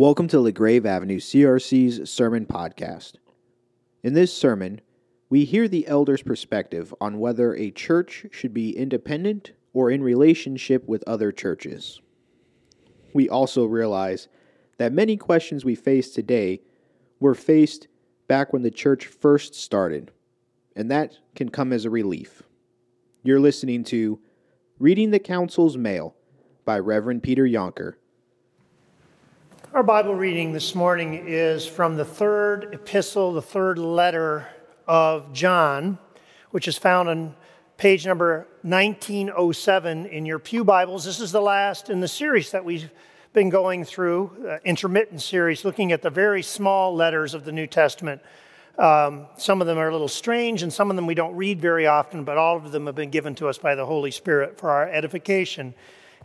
Welcome to LaGrave Avenue CRC's Sermon Podcast. In this sermon, we hear the elder's perspective on whether a church should be independent or in relationship with other churches. We also realize that many questions we face today were faced back when the church first started, and that can come as a relief. You're listening to Reading the Council's Mail by Reverend Peter Yonker our Bible reading this morning is from the third epistle, the third letter of John, which is found on page number 1907 in your Pew Bibles. This is the last in the series that we've been going through, uh, intermittent series, looking at the very small letters of the New Testament. Um, some of them are a little strange, and some of them we don't read very often, but all of them have been given to us by the Holy Spirit for our edification,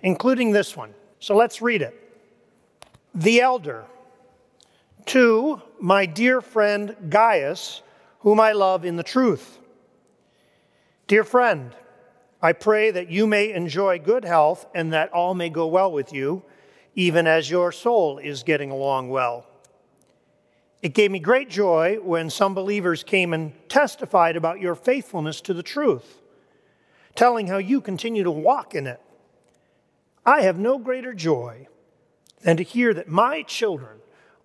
including this one. So let's read it the elder, to my dear friend Gaius, whom I love in the truth. Dear friend, I pray that you may enjoy good health and that all may go well with you, even as your soul is getting along well. It gave me great joy when some believers came and testified about your faithfulness to the truth, telling how you continue to walk in it. I have no greater joy than to hear that my children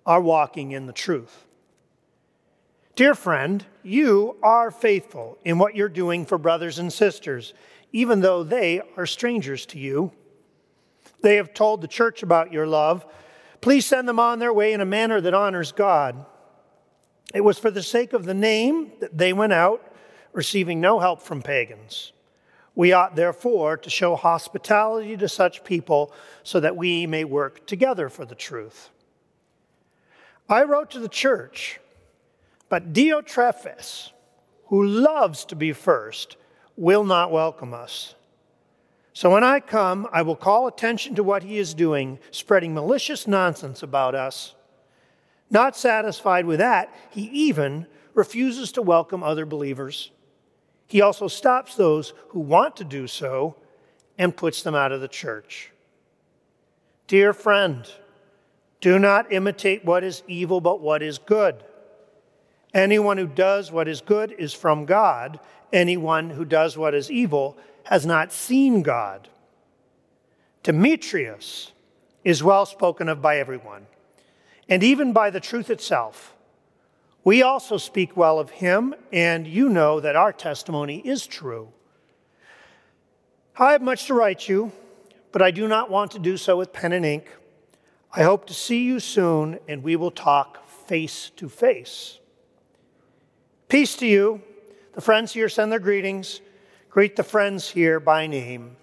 are walking in the truth. Dear friend, you are faithful in what you're doing for brothers and sisters, even though they are strangers to you. They have told the church about your love. Please send them on their way in a manner that honors God. It was for the sake of the name that they went out, receiving no help from pagans. We ought, therefore, to show hospitality to such people so that we may work together for the truth. I wrote to the church, but Diotrephes, who loves to be first, will not welcome us. So when I come, I will call attention to what he is doing, spreading malicious nonsense about us. Not satisfied with that, he even refuses to welcome other believers. He also stops those who want to do so and puts them out of the church. Dear friend, do not imitate what is evil, but what is good. Anyone who does what is good is from God. Anyone who does what is evil has not seen God. Demetrius is well spoken of by everyone, and even by the truth itself. We also speak well of him, and you know that our testimony is true. I have much to write you, but I do not want to do so with pen and ink. I hope to see you soon, and we will talk face to face. Peace to you. The friends here send their greetings. Greet the friends here by name.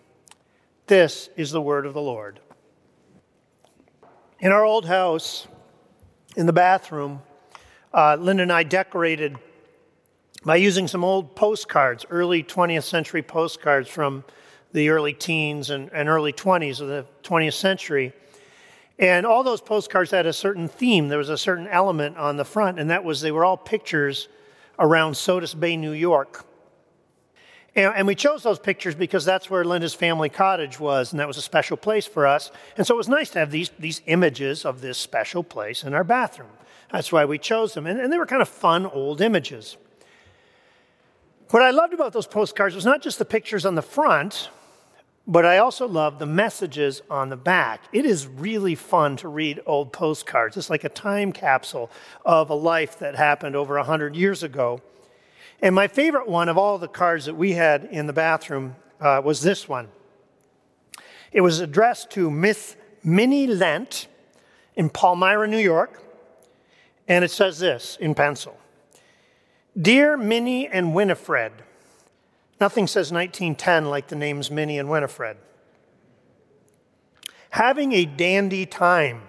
This is the word of the Lord. In our old house, in the bathroom, uh, Linda and I decorated by using some old postcards, early 20th century postcards from the early teens and, and early 20s of the 20th century. And all those postcards had a certain theme. There was a certain element on the front, and that was they were all pictures around Sodus Bay, New York. And, and, we chose those pictures because that's where Linda's family cottage was, and that was a special place for us. And so it was nice to have these, these images of this special place in our bathroom. That's why we chose them. And, and they were kind of fun old images. What I loved about those postcards was not just the pictures on the front, but I also loved the messages on the back. It is really fun to read old postcards. It's like a time capsule of a life that happened over 100 years ago. And my favorite one of all the cards that we had in the bathroom uh, was this one. It was addressed to Miss Minnie Lent in Palmyra, New York. And it says this in pencil Dear Minnie and Winifred, nothing says 1910 like the names Minnie and Winifred. Having a dandy time.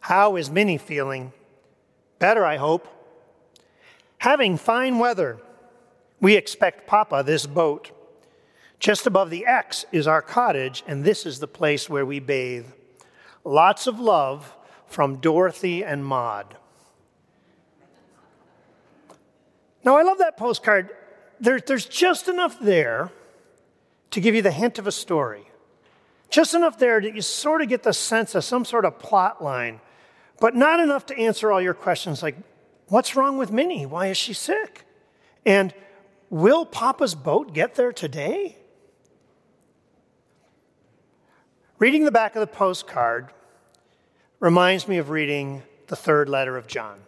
How is Minnie feeling? Better, I hope. Having fine weather. We expect Papa this boat. Just above the X is our cottage, and this is the place where we bathe. Lots of love from Dorothy and Maud. Now, I love that postcard. There, there's just enough there to give you the hint of a story. Just enough there that you sort of get the sense of some sort of plot line but not enough to answer all your questions like, what's wrong with Minnie? Why is she sick? And will Papa's boat get there today? Reading the back of the postcard reminds me of reading the third letter of John.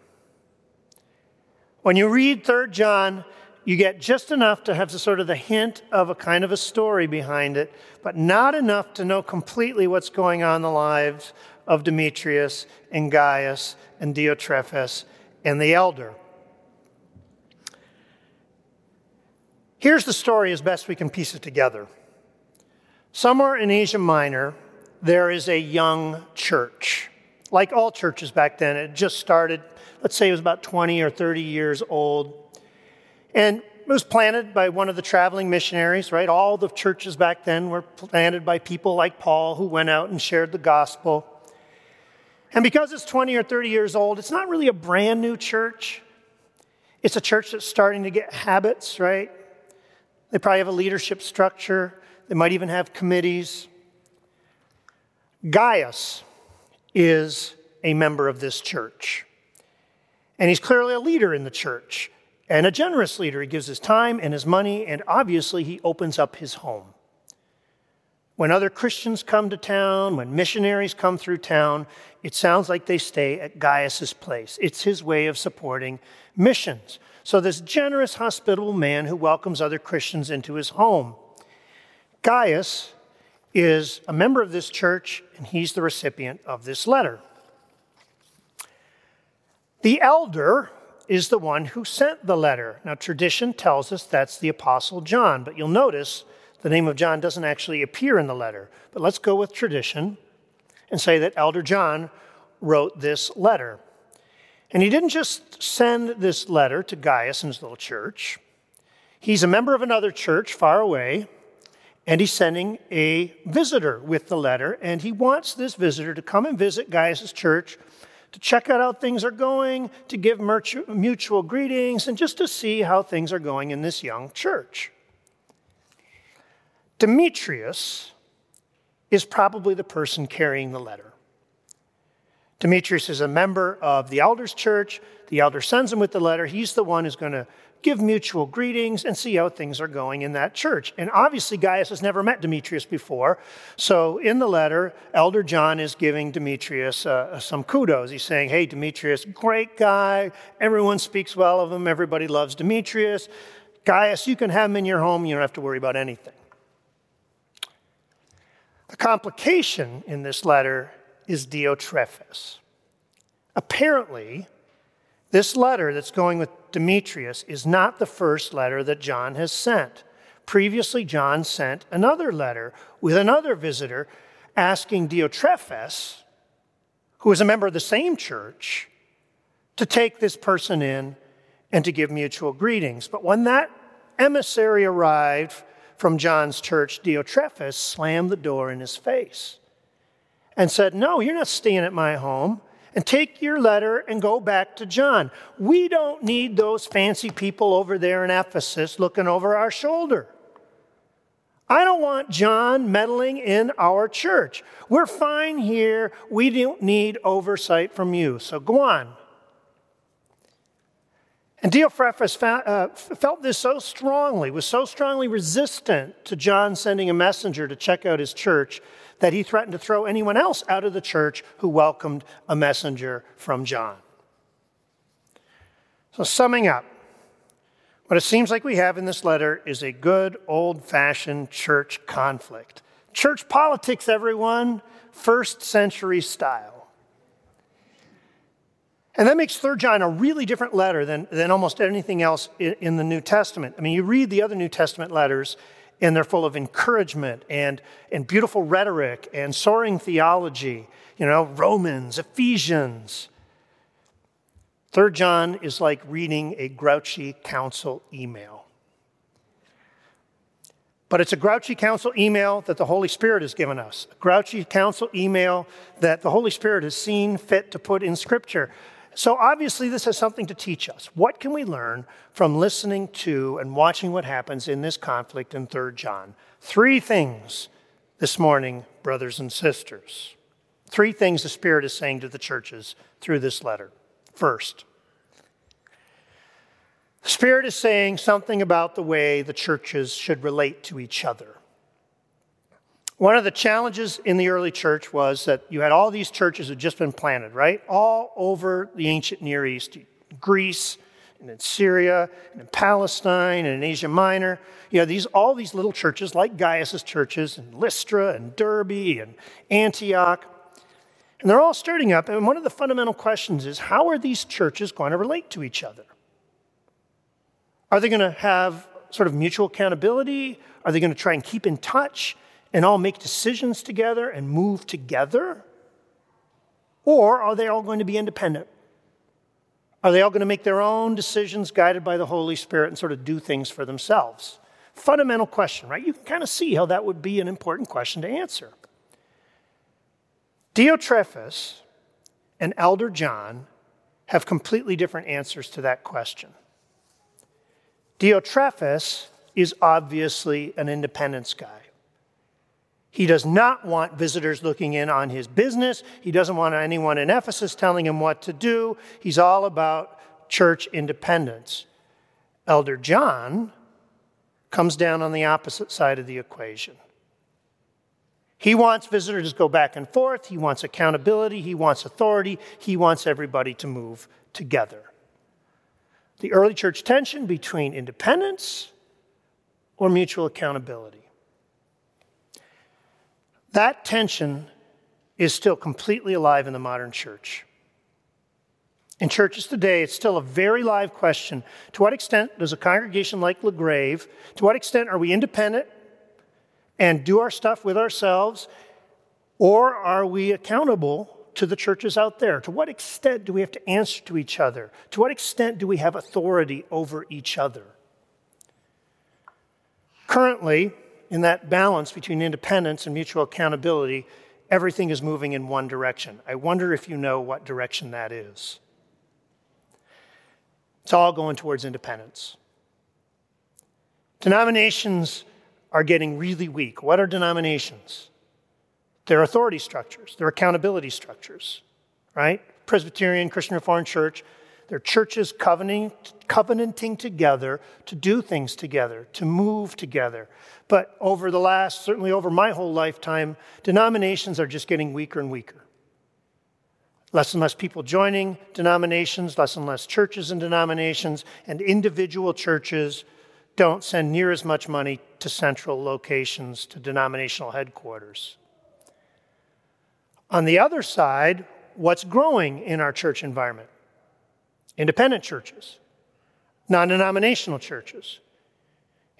When you read 3 John, you get just enough to have sort of the hint of a kind of a story behind it, but not enough to know completely what's going on in the lives of Demetrius and Gaius and Diotrephes and the elder. Here's the story as best we can piece it together. Somewhere in Asia Minor, there is a young church. Like all churches back then, it just started, let's say it was about 20 or 30 years old. And it was planted by one of the traveling missionaries, right? All the churches back then were planted by people like Paul who went out and shared the gospel. And because it's 20 or 30 years old, it's not really a brand new church. It's a church that's starting to get habits, right? They probably have a leadership structure, they might even have committees. Gaius is a member of this church. And he's clearly a leader in the church and a generous leader. He gives his time and his money, and obviously, he opens up his home. When other Christians come to town, when missionaries come through town, it sounds like they stay at Gaius's place. It's his way of supporting missions. So, this generous, hospitable man who welcomes other Christians into his home. Gaius is a member of this church, and he's the recipient of this letter. The elder is the one who sent the letter. Now, tradition tells us that's the Apostle John, but you'll notice the name of John doesn't actually appear in the letter. But let's go with tradition and say that Elder John wrote this letter. And he didn't just send this letter to Gaius and his little church, he's a member of another church far away and he's sending a visitor with the letter, and he wants this visitor to come and visit Gaius' church to check out how things are going, to give mutual greetings, and just to see how things are going in this young church. Demetrius is probably the person carrying the letter. Demetrius is a member of the elders' church. The elder sends him with the letter. He's the one who's going to give mutual greetings, and see how things are going in that church. And obviously, Gaius has never met Demetrius before. So, in the letter, Elder John is giving Demetrius uh, some kudos. He's saying, Hey, Demetrius, great guy. Everyone speaks well of him. Everybody loves Demetrius. Gaius, you can have him in your home. You don't have to worry about anything. The complication in this letter is Diotrephes. Apparently, this letter that's going with Demetrius is not the first letter that John has sent. Previously, John sent another letter with another visitor asking Diotrephes, who is a member of the same church, to take this person in and to give mutual greetings. But when that emissary arrived from John's church, Diotrephes slammed the door in his face and said, No, you're not staying at my home and take your letter and go back to John. We don't need those fancy people over there in Ephesus looking over our shoulder. I don't want John meddling in our church. We're fine here. We don't need oversight from you. So go on. And Diotrephes uh, felt this so strongly, was so strongly resistant to John sending a messenger to check out his church, that he threatened to throw anyone else out of the church who welcomed a messenger from John. So, summing up, what it seems like we have in this letter is a good old fashioned church conflict. Church politics, everyone, first century style. And that makes 3 John a really different letter than, than almost anything else in, in, the New Testament. I mean, you read the other New Testament letters, and they're full of encouragement and, and beautiful rhetoric and soaring theology, you know, Romans, Ephesians. 3 John is like reading a grouchy council email. But it's a grouchy council email that the Holy Spirit has given us, a grouchy council email that the Holy Spirit has seen fit to put in Scripture. So, obviously, this has something to teach us. What can we learn from listening to and watching what happens in this conflict in 3 John? Three things this morning, brothers and sisters. Three things the Spirit is saying to the churches through this letter. First, the Spirit is saying something about the way the churches should relate to each other. One of the challenges in the early church was that you had all these churches that had just been planted, right? All over the ancient Near East, Greece, and in Syria, and in Palestine, and in Asia Minor. You know, these, all these little churches, like Gaius' churches, and Lystra, and Derbe, and Antioch. And they're all starting up. And one of the fundamental questions is how are these churches going to relate to each other? Are they going to have sort of mutual accountability? Are they going to try and keep in touch and all make decisions together and move together? Or are they all going to be independent? Are they all going to make their own decisions guided by the Holy Spirit and sort of do things for themselves? Fundamental question, right? You can kind of see how that would be an important question to answer. Diotrephes and Elder John have completely different answers to that question. Diotrephes is obviously an independence guy. He does not want visitors looking in on his business. He doesn't want anyone in Ephesus telling him what to do. He's all about church independence. Elder John comes down on the opposite side of the equation. He wants visitors to go back and forth. He wants accountability. He wants authority. He wants everybody to move together the early church tension between independence or mutual accountability. That tension is still completely alive in the modern church. In churches today, it's still a very live question. To what extent does a congregation like LaGrave, to what extent are we independent and do our stuff with ourselves, or are we accountable to the churches out there? To what extent do we have to answer to each other? To what extent do we have authority over each other? Currently, in that balance between independence and mutual accountability, everything is moving in one direction. I wonder if you know what direction that is. It's all going towards independence. Denominations are getting really weak. What are denominations? They're authority structures, they're accountability structures, right? Presbyterian, Christian Reformed Church, they're churches covenanting, covenanting together to do things together, to move together. But over the last, certainly over my whole lifetime, denominations are just getting weaker and weaker. Less and less people joining denominations, less and less churches and denominations, and individual churches don't send near as much money to central locations, to denominational headquarters. On the other side, what's growing in our church environment? Independent churches, non denominational churches.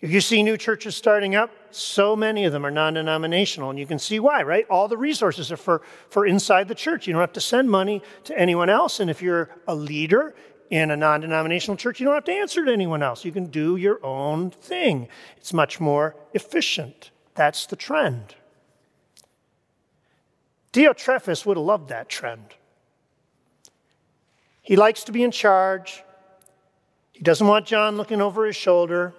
If you see new churches starting up, so many of them are non denominational, and you can see why, right? All the resources are for, for inside the church. You don't have to send money to anyone else. And if you're a leader in a non denominational church, you don't have to answer to anyone else. You can do your own thing. It's much more efficient. That's the trend. Diotrephes would have loved that trend. He likes to be in charge. He doesn't want John looking over his shoulder.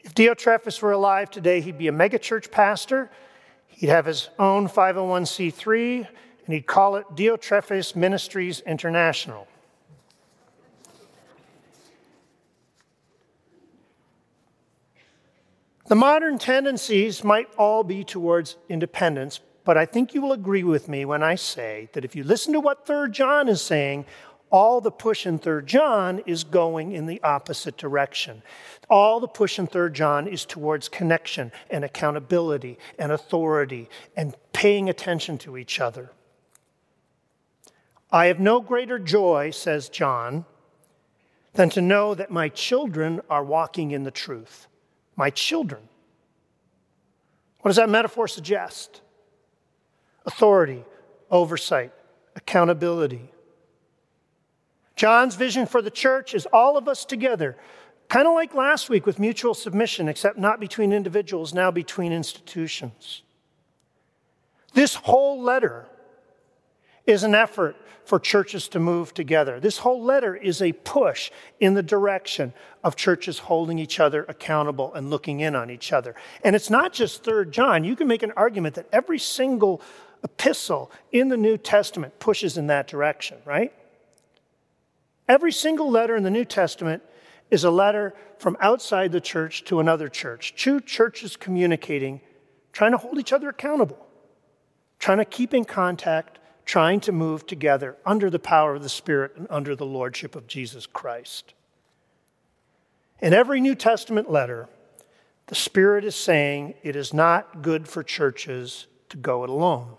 If Diotrephes were alive today, he'd be a megachurch pastor. He'd have his own 501c3, and he'd call it Diotrephes Ministries International. The modern tendencies might all be towards independence, but I think you will agree with me when I say that if you listen to what 3rd John is saying, all the push in 3rd John is going in the opposite direction. All the push in 3rd John is towards connection and accountability and authority and paying attention to each other. I have no greater joy, says John, than to know that my children are walking in the truth. My children. What does that metaphor suggest? Authority, oversight, accountability. John's vision for the church is all of us together, kind of like last week with mutual submission, except not between individuals, now between institutions. This whole letter is an effort for churches to move together. This whole letter is a push in the direction of churches holding each other accountable and looking in on each other. And it's not just 3rd John. You can make an argument that every single epistle in the New Testament pushes in that direction, right? Every single letter in the New Testament is a letter from outside the church to another church. Two churches communicating, trying to hold each other accountable, trying to keep in contact, trying to move together under the power of the Spirit and under the lordship of Jesus Christ. In every New Testament letter, the Spirit is saying it is not good for churches to go it alone.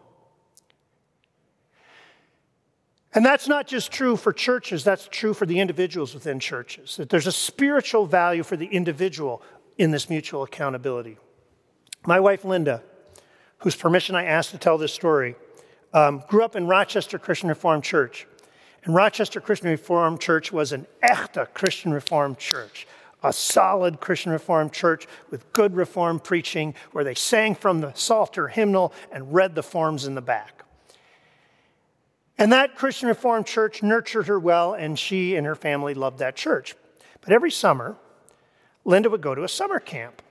And that's not just true for churches, that's true for the individuals within churches. That there's a spiritual value for the individual in this mutual accountability. My wife, Linda, whose permission I asked to tell this story, um, grew up in Rochester Christian Reformed Church. And Rochester Christian Reformed Church was an echte Christian Reformed church, a solid Christian Reformed church with good Reformed preaching, where they sang from the Psalter hymnal and read the forms in the back. And that Christian Reformed church nurtured her well, and she and her family loved that church. But every summer, Linda would go to a summer camp.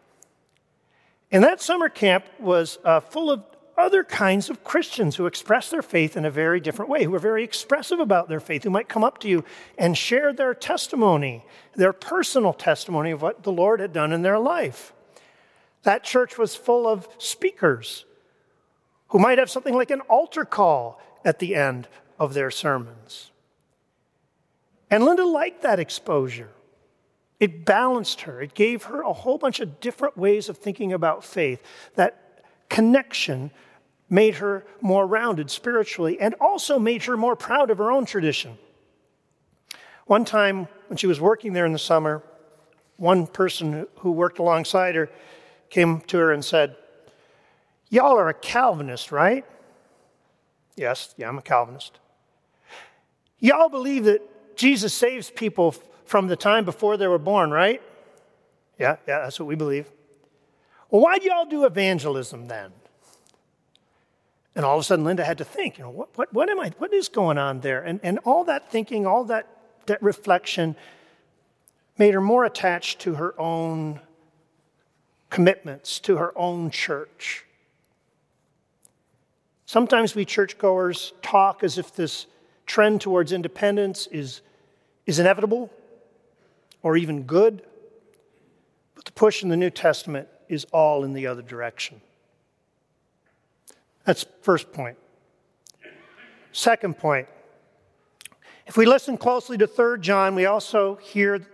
And that summer camp was uh, full of other kinds of Christians who expressed their faith in a very different way, who were very expressive about their faith, who might come up to you and share their testimony, their personal testimony of what the Lord had done in their life. That church was full of speakers who might have something like an altar call at the end of their sermons. And Linda liked that exposure. It balanced her, it gave her a whole bunch of different ways of thinking about faith. That connection made her more rounded spiritually and also made her more proud of her own tradition. One time when she was working there in the summer, one person who worked alongside her came to her and said, Y'all are a Calvinist, right? Yes, yeah, I'm a Calvinist. Y'all believe that Jesus saves people from the time before they were born, right? Yeah, yeah, that's what we believe. Well, why do y'all do evangelism then? And all of a sudden, Linda had to think, you know, what, what, what am I, what is going on there? And, and all that thinking, all that, that reflection made her more attached to her own commitments, to her own church. Sometimes we churchgoers talk as if this trend towards independence is, is inevitable or even good, but the push in the New Testament is all in the other direction. That's first point. Second point. If we listen closely to 3 John, we also hear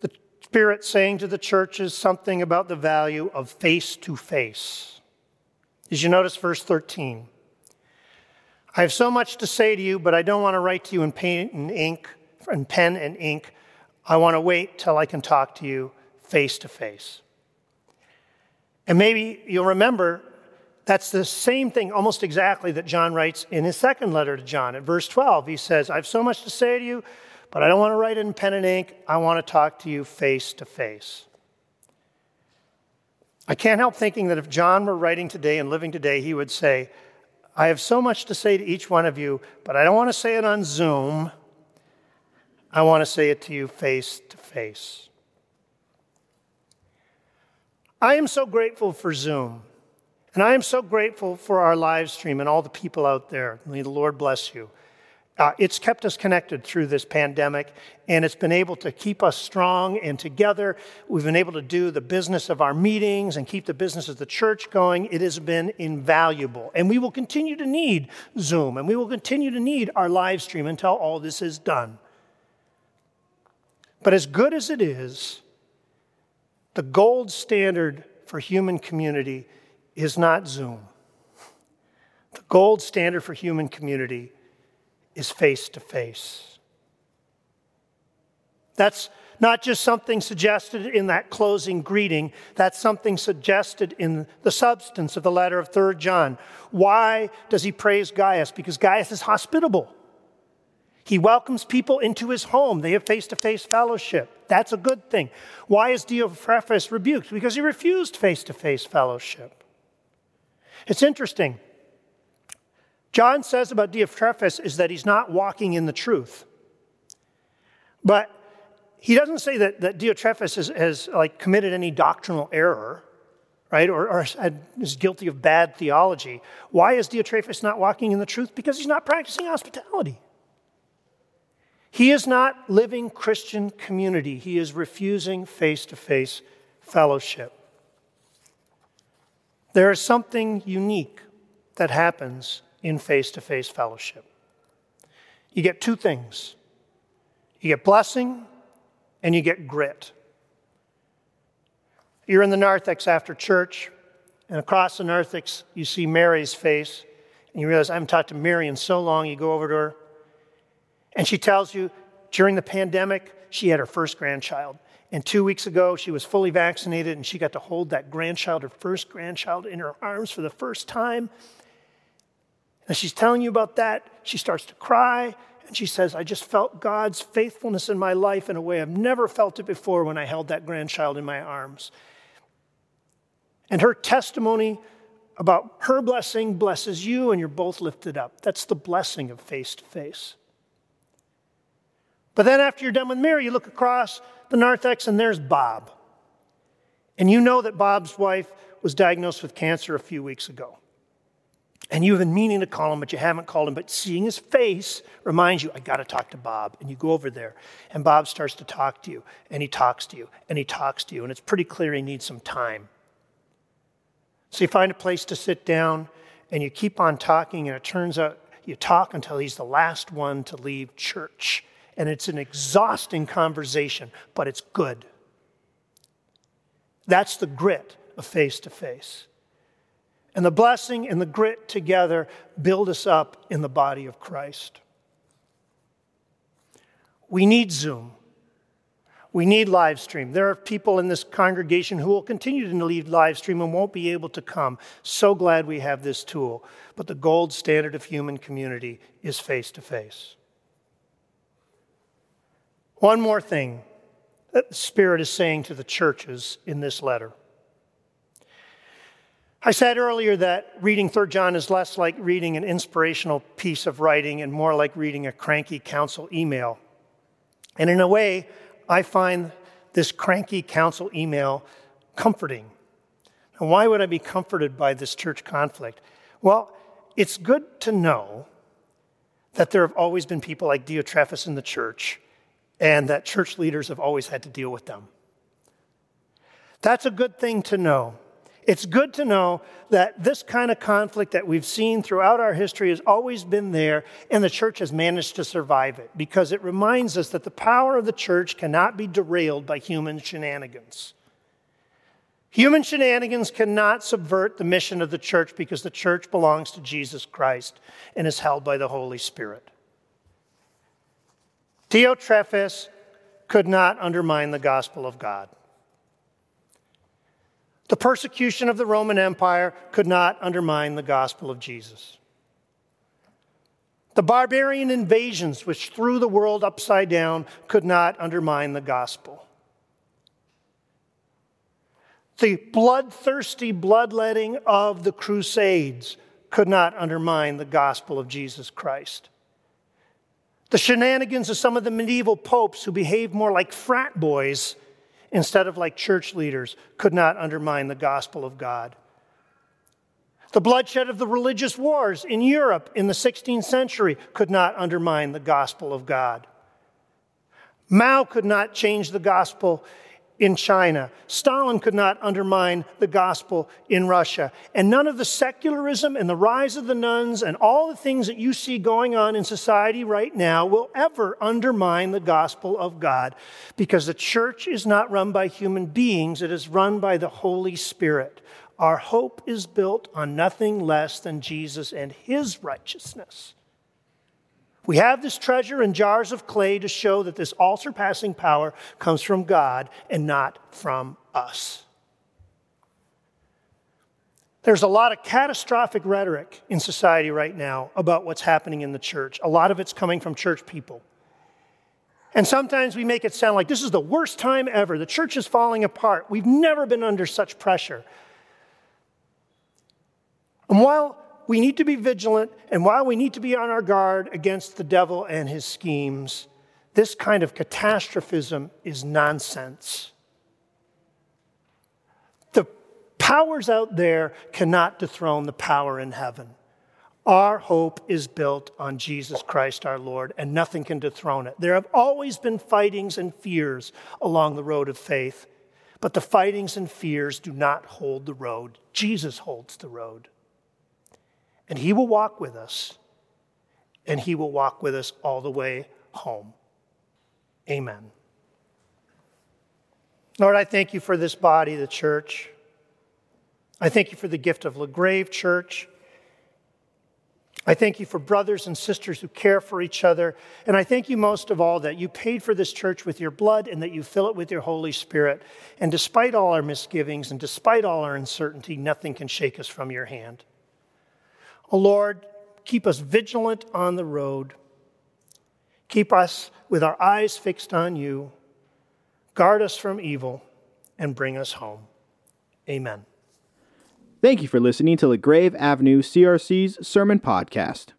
the Spirit saying to the churches something about the value of face to face. Did you notice verse 13? I have so much to say to you, but I don't want to write to you in pen and ink, in pen and ink. I want to wait till I can talk to you face to face. And maybe you'll remember that's the same thing, almost exactly, that John writes in his second letter to John. At verse 12, he says, I have so much to say to you, but I don't want to write it in pen and ink. I want to talk to you face to face. I can't help thinking that if John were writing today and living today, he would say, I have so much to say to each one of you, but I don't want to say it on Zoom. I want to say it to you face to face. I am so grateful for Zoom. And I am so grateful for our live stream and all the people out there. May the Lord bless you. Uh, it's kept us connected through this pandemic, and it's been able to keep us strong and together. We've been able to do the business of our meetings and keep the business of the church going. It has been invaluable. And we will continue to need Zoom, and we will continue to need our live stream until all this is done. But as good as it is, the gold standard for human community is not Zoom. The gold standard for human community is face to face. That's not just something suggested in that closing greeting, that's something suggested in the substance of the letter of 3 John. Why does he praise Gaius? Because Gaius is hospitable. He welcomes people into his home. They have face to face fellowship. That's a good thing. Why is Diotrephes rebuked? Because he refused face to face fellowship. It's interesting. John says about Diotrephes is that he's not walking in the truth. But he doesn't say that, that Diotrephes has, has like committed any doctrinal error, right? Or, or is guilty of bad theology. Why is Diotrephes not walking in the truth? Because he's not practicing hospitality. He is not living Christian community. He is refusing face to face fellowship. There is something unique that happens in face to face fellowship. You get two things you get blessing and you get grit. You're in the narthex after church, and across the narthex, you see Mary's face, and you realize, I haven't talked to Mary in so long. You go over to her, and she tells you during the pandemic, she had her first grandchild. And two weeks ago, she was fully vaccinated, and she got to hold that grandchild, her first grandchild, in her arms for the first time. And she's telling you about that. She starts to cry, and she says, I just felt God's faithfulness in my life in a way I've never felt it before when I held that grandchild in my arms. And her testimony about her blessing blesses you, and you're both lifted up. That's the blessing of face to face. But then after you're done with Mary, you look across the narthex, and there's Bob. And you know that Bob's wife was diagnosed with cancer a few weeks ago. And you've been meaning to call him, but you haven't called him. But seeing his face reminds you, I got to talk to Bob. And you go over there, and Bob starts to talk to you, and he talks to you, and he talks to you. And it's pretty clear he needs some time. So you find a place to sit down and you keep on talking, and it turns out you talk until he's the last one to leave church. And it's an exhausting conversation, but it's good. That's the grit of face to face. And the blessing and the grit together build us up in the body of Christ. We need Zoom. We need live stream. There are people in this congregation who will continue to need live stream and won't be able to come. So glad we have this tool. But the gold standard of human community is face to face. One more thing that the Spirit is saying to the churches in this letter. I said earlier that reading 3 John is less like reading an inspirational piece of writing and more like reading a cranky council email. And in a way, I find this cranky council email comforting. And why would I be comforted by this church conflict? Well, it's good to know that there have always been people like Diotrephes in the church and that church leaders have always had to deal with them. That's a good thing to know. It's good to know that this kind of conflict that we've seen throughout our history has always been there, and the church has managed to survive it because it reminds us that the power of the church cannot be derailed by human shenanigans. Human shenanigans cannot subvert the mission of the church because the church belongs to Jesus Christ and is held by the Holy Spirit. Diotrephes could not undermine the gospel of God. The persecution of the Roman Empire could not undermine the gospel of Jesus. The barbarian invasions which threw the world upside down could not undermine the gospel. The bloodthirsty bloodletting of the Crusades could not undermine the gospel of Jesus Christ. The shenanigans of some of the medieval popes who behaved more like frat boys instead of like church leaders, could not undermine the gospel of God. The bloodshed of the religious wars in Europe in the 16th century could not undermine the gospel of God. Mao could not change the gospel in China. Stalin could not undermine the gospel in Russia. And none of the secularism and the rise of the nones and all the things that you see going on in society right now will ever undermine the gospel of God because the church is not run by human beings, it is run by the Holy Spirit. Our hope is built on nothing less than Jesus and his righteousness. We have this treasure in jars of clay to show that this all surpassing power comes from God and not from us. There's a lot of catastrophic rhetoric in society right now about what's happening in the church. A lot of it's coming from church people. And sometimes we make it sound like this is the worst time ever. The church is falling apart. We've never been under such pressure. And while we need to be vigilant, and while we need to be on our guard against the devil and his schemes, this kind of catastrophism is nonsense. The powers out there cannot dethrone the power in heaven. Our hope is built on Jesus Christ our Lord, and nothing can dethrone it. There have always been fightings and fears along the road of faith, but the fightings and fears do not hold the road. Jesus holds the road. And He will walk with us, and He will walk with us all the way home. Amen. Lord, I thank you for this body, the church. I thank you for the gift of LaGrave Church. I thank you for brothers and sisters who care for each other. And I thank you most of all that you paid for this church with your blood and that you fill it with your Holy Spirit. And despite all our misgivings and despite all our uncertainty, nothing can shake us from your hand. Oh Lord, keep us vigilant on the road. Keep us with our eyes fixed on you. Guard us from evil and bring us home. Amen. Thank you for listening to LaGrave Avenue CRC's Sermon Podcast.